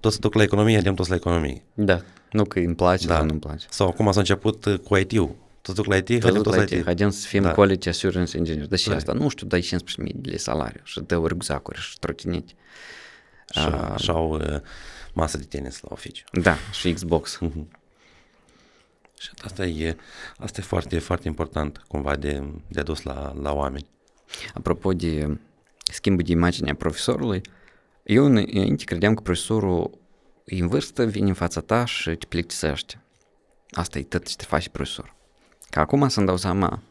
Toți se duc la economie, adem toți la economie. Da, nu că îmi place da. sau nu-mi place. Sau acum s-a început cu IT-ul. Toți duc la IT, toți duc la IT. Haidem să fim da. quality assurance engineer. Dar și da. asta, nu știu, dai 15.000 de salariu și dă rugzacuri și trotineti. Și, uh, și au uh, masă de tenis la oficiu. Da, și Xbox. Uh-huh. <laughs> Și asta e, asta e foarte, foarte important cumva de, de adus la, la oameni. Apropo de schimbul de imagine a profesorului, eu înainte credeam că profesorul e în vârstă, vine în fața ta și te plictisește. Asta e tot ce te face profesor. Ca acum să-mi dau seama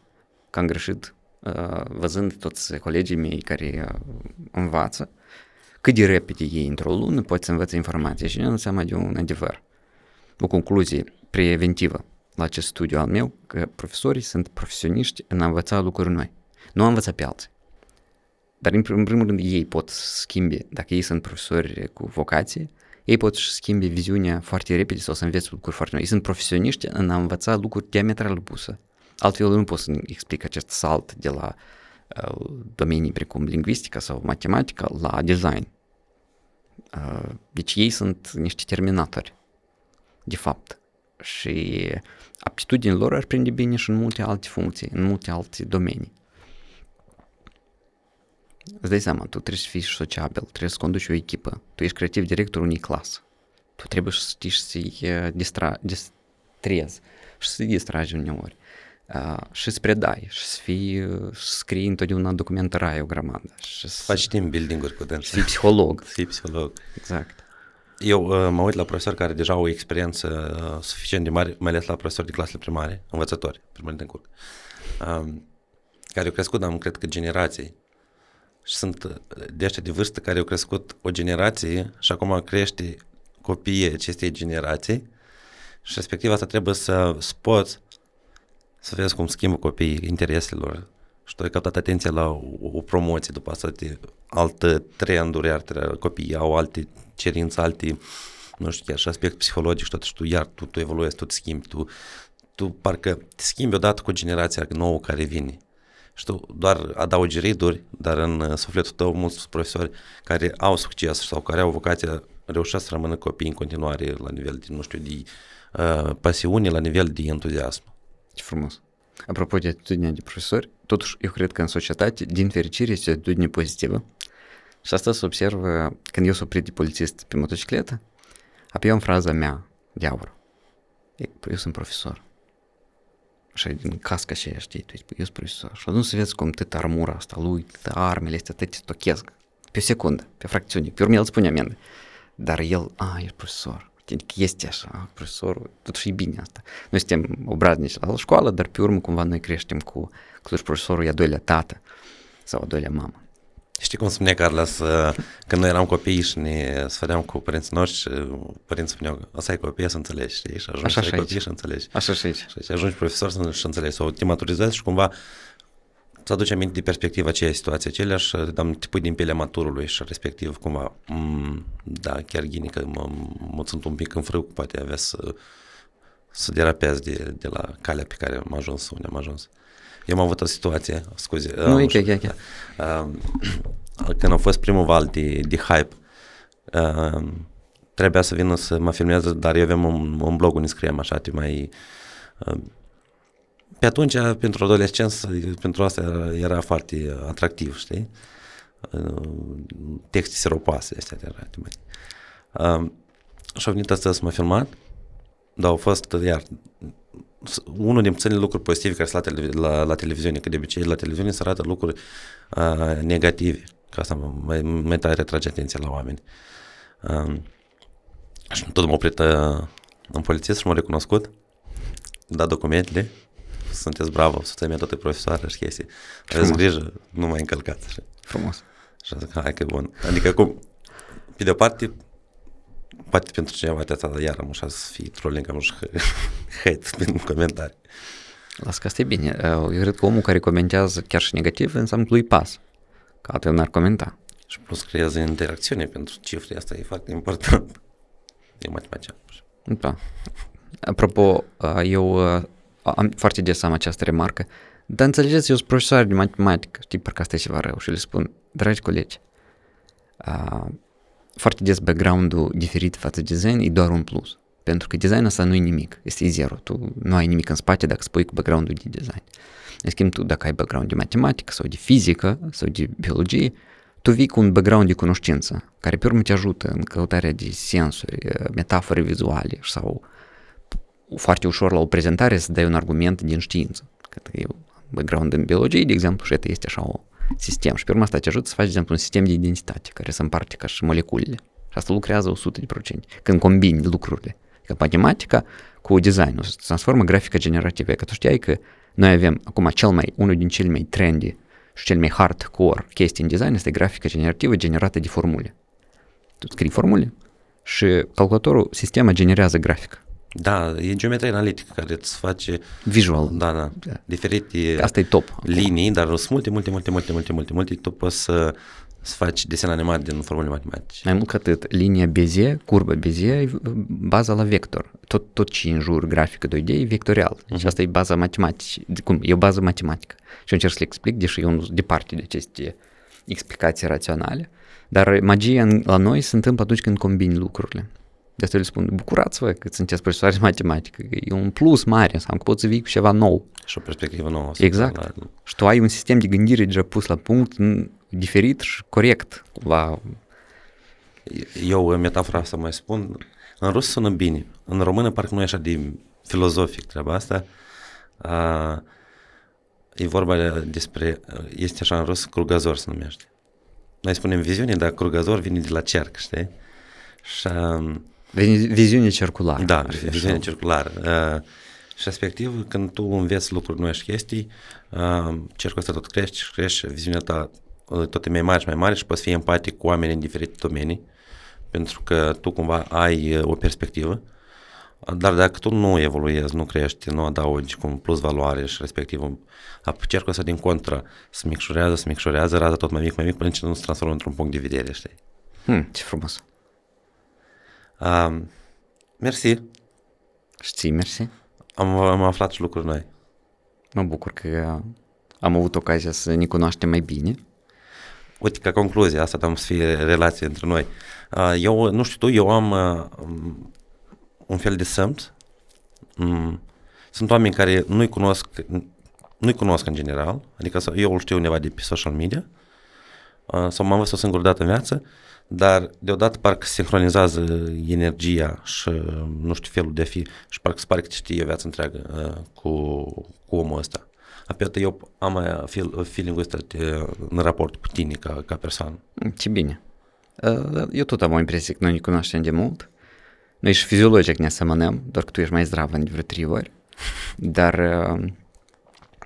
că am greșit uh, văzând toți colegii mei care uh, învață, cât de repede ei într-o lună pot să învățe informații și ne dăm seama de un adevăr. O concluzie preventivă la acest studiu al meu, că profesorii sunt profesioniști în a învăța lucruri noi. Nu a învăța pe alții. Dar în primul, în primul rând ei pot schimbi, dacă ei sunt profesori cu vocație, ei pot să schimbi viziunea foarte repede sau să învețe lucruri foarte noi. Ei sunt profesioniști în a învăța lucruri diametral opuse. Altfel nu pot să explic acest salt de la uh, domenii precum lingvistica sau matematica la design. Uh, deci ei sunt niște terminatori, de fapt. Și aptitudinile lor ar prinde bine și în multe alte funcții, în multe alte domenii. Îți dai seama, tu trebuie să fii sociabil, trebuie să conduci o echipă, tu ești creativ director unei clasă, tu trebuie să știi să-i uh, distra, distrezi și să-i distragi uneori. Uh, și să predai, și să fii, uh, să scrii întotdeauna documentărai o grămadă. Și să Faci team building-uri cu dânsul. să fii psiholog. Să <laughs> fii psiholog. Exact. Eu uh, mă uit la profesori care deja au o experiență uh, suficient de mare, mai ales la profesori de clasele primare, învățători, primări din curc, um, care au crescut, am cred că generații și sunt uh, de ăștia de vârstă care au crescut o generație și acum crește copiii acestei generații și respectiv asta trebuie să spoți să vezi cum schimbă copiii intereselor și tu ai captat atenția la o, o promoție după asta de altă trenduri, iar copiii au alte cerințe, alte, nu știu, chiar și aspect psihologic și tot și tu iar tu, tu evoluezi, tu te schimbi, tu, tu parcă te schimbi odată cu generația nouă care vine. Și tu doar adaugi riduri, dar în uh, sufletul tău mulți profesori care au succes sau care au vocația reușesc să rămână copii în continuare la nivel de, nu știu, de uh, pasiune, la nivel de entuziasm. Ce frumos. Apropo de atitudinea de profesori, totuși eu cred că în societate, din fericire, este o atitudine pozitivă. Și asta se observă când eu sunt oprit de polițist pe motocicletă, apoi eu am fraza mea de aur. Ei, păi eu sunt profesor. Și din casca și aia, știi, tu ești, păi eu sunt profesor. Și atunci să vezi cum tot armura asta lui, tot armele astea, tot te stochesc. Pe o secundă, pe fracțiune. Pe urmă el îți pune amendă. Dar el, a, ești profesor. Adică este așa, profesorul, totuși e bine asta. Noi suntem obraznici la școală, dar pe urmă cumva noi creștem cu, cu profesorul e a doilea tată sau a doilea mamă. Știi cum spunea Carlos, când noi eram copii și ne sfădeam cu părinții noștri și părinții spuneau, o să ai copii să înțelegi, știi? Și ajungi Așa să și ai aici. copii și înțelegi. Așa și aici. Și ajungi profesor să și înțelegi, sau te maturizezi și cumva să aduci aminte de perspectiva aceea situație acelea și dam, te pui din pielea maturului și respectiv cumva, m- da, chiar ghini că mă, mă sunt un pic în frâu, poate avea să, să derapez de, de la calea pe care am ajuns, unde am ajuns. Eu am avut o situație, scuze. Nu, uh, e chiar, chiar, chiar. Uh, când a fost primul val de, de hype, uh, trebuia să vină să mă filmeze, dar eu aveam un, un blog unde scriam așa, te mai... Uh, pe atunci, pentru adolescență, pentru asta era, era foarte atractiv, știi? Uh, texte seropoase, astea era. te mai- Uh, și a venit asta să mă filmat, dar au fost, iar, s- unul din puținele lucruri pozitive care sunt la, televi- la, la televiziune, că de obicei la televiziune se arată lucruri uh, negative, că asta mă- mai, mai tare retrage atenția la oameni. Uh, și tot m-a oprit uh, în polițist și m-a recunoscut, da documentele, sunteți bravo, soția mea tot e profesoară și chestii. Aveți Frumos. grijă, nu mai încălcați. Așa. Frumos. Și am zis, hai că e bun. Adică acum, pe de o parte, poate pentru cineva de asta, dar iar am așa să fie trolling, am și hate prin comentarii. Las că asta e bine. Eu cred că omul care comentează chiar și negativ înseamnă că lui pas. Că altfel n-ar comenta. Și plus creează interacțiune pentru cifre, asta e foarte important. <laughs> E matematica. Da. Apropo, eu uh, am foarte des am această remarcă, dar înțelegeți, eu sunt profesor de matematică, știi, parcă asta e ceva rău și le spun, dragi colegi, uh, foarte des background-ul diferit față de design e doar un plus. Pentru că design asta nu e nimic, este zero. Tu nu ai nimic în spate dacă spui cu background-ul de design. În schimb, tu dacă ai background de matematică sau de fizică sau de biologie, tu vii cu un background de cunoștință, care pe urmă te ajută în căutarea de sensuri, eh, metafore vizuale sau foarte ușor la o prezentare să dai un argument din știință. Că eu background în biologie, de exemplu, și este așa o, sistem. Și pe urmă asta te ajută să faci, de exemplu, un sistem de identitate care se împarte ca și moleculele. Și asta lucrează 100%. Când combini lucrurile. Că matematica cu designul se transformă în grafică generativă. Că tu știai că noi avem acum cel mai, unul din cele mai trendy și cel mai hardcore chestii în design este grafica generativă generată de formule. Tu scrii formule și calculatorul, sistema generează grafică. Da, e geometria analitică care îți face, Visual. da, da, diferite Asta e top. acum. linii, dar sunt multe, multe, multe, multe, multe, multe, multe, tu poți să, să faci desen animat din formule matematice. Mai mult ca atât, linia Bezier, curba Bezier, e baza la vector. Tot, tot ce e în jur grafică 2D e vectorial. Deci asta e baza matematică. Cum? E o bază matematică. Și eu încerc să le explic, deși eu nu sunt departe de aceste explicații raționale. Dar magia în- la noi se întâmplă atunci când combini lucrurile. Destul le spun, bucurați-vă că sunteți profesori de matematică, că e un plus mare, înseamnă că poți să vii cu ceva nou. Și o perspectivă nouă. Exact. La, Și tu ai un sistem de gândire deja pus la punct n- diferit și corect. La... eu, în metafora să mai spun, în rus sună bine. În română parcă nu e așa de filozofic treaba asta. A, e vorba de- despre, este așa în rus, crugăzor se numește. Noi spunem viziune, dar crugăzor vine de la cerc, știi? Și um, Vizi- Viziune circulară. Da, ar fi viziune așa. circulară. Uh, și respectiv, când tu înveți lucruri noi și chestii, uh, cercul ăsta tot crește și crește, viziunea ta uh, tot e mai mare și mai mare și poți fi empatic cu oameni în diferite domenii, pentru că tu cumva ai uh, o perspectivă, dar dacă tu nu evoluezi, nu crești, nu adaugi cu un plus valoare și respectiv un- ap- cercul ăsta din contră se micșorează, se micșorează, raza tot mai mic, mai mic, până ce nu se transformă într-un punct de vedere, știi? Hmm, ce frumos. Uh, mersi, Și ții, mersi. am, am aflat și lucruri noi. Mă bucur că am avut ocazia să ne cunoaștem mai bine. Uite, ca concluzie, asta am să fie relație între noi. Uh, Eu, nu știu tu, eu am uh, um, un fel de simț. Mm, Sunt oameni care nu-i cunosc, nu-i cunosc în general, adică să- eu îl știu undeva de pe social media, uh, sau m-am văzut o singură dată în viață, dar deodată parcă se sincronizează energia și, nu știu, felul de a fi și parcă se pare că te știe o viață întreagă uh, cu, cu omul ăsta. Apoi eu am uh, feel, feeling-ul ăsta de, în raport cu tine ca, ca persoană. Hmm, Ce bine. Uh, Eu tot am o impresie că noi ne cunoaștem de mult. Noi și fiziologic ne asemănăm, doar că tu ești mai zdravă de vreo trei ori. Dar, uh,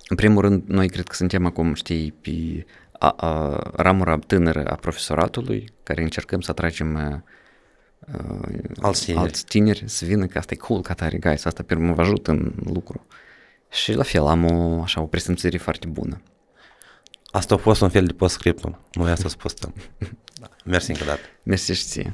în primul rând, noi cred că suntem acum, știi, pe a, a, ramura tânără a profesoratului, care încercăm să atragem uh, uh, Alți tineri. alți tineri să vină, că asta e cool, ca tare, guys, asta pe urmă vă ajută în lucru. Și la fel, am o, așa, o presimțire foarte bună. Asta a fost un fel de post-scriptum. Noi asta să postăm. Da. Mersi încă o dată. Mersi și ție.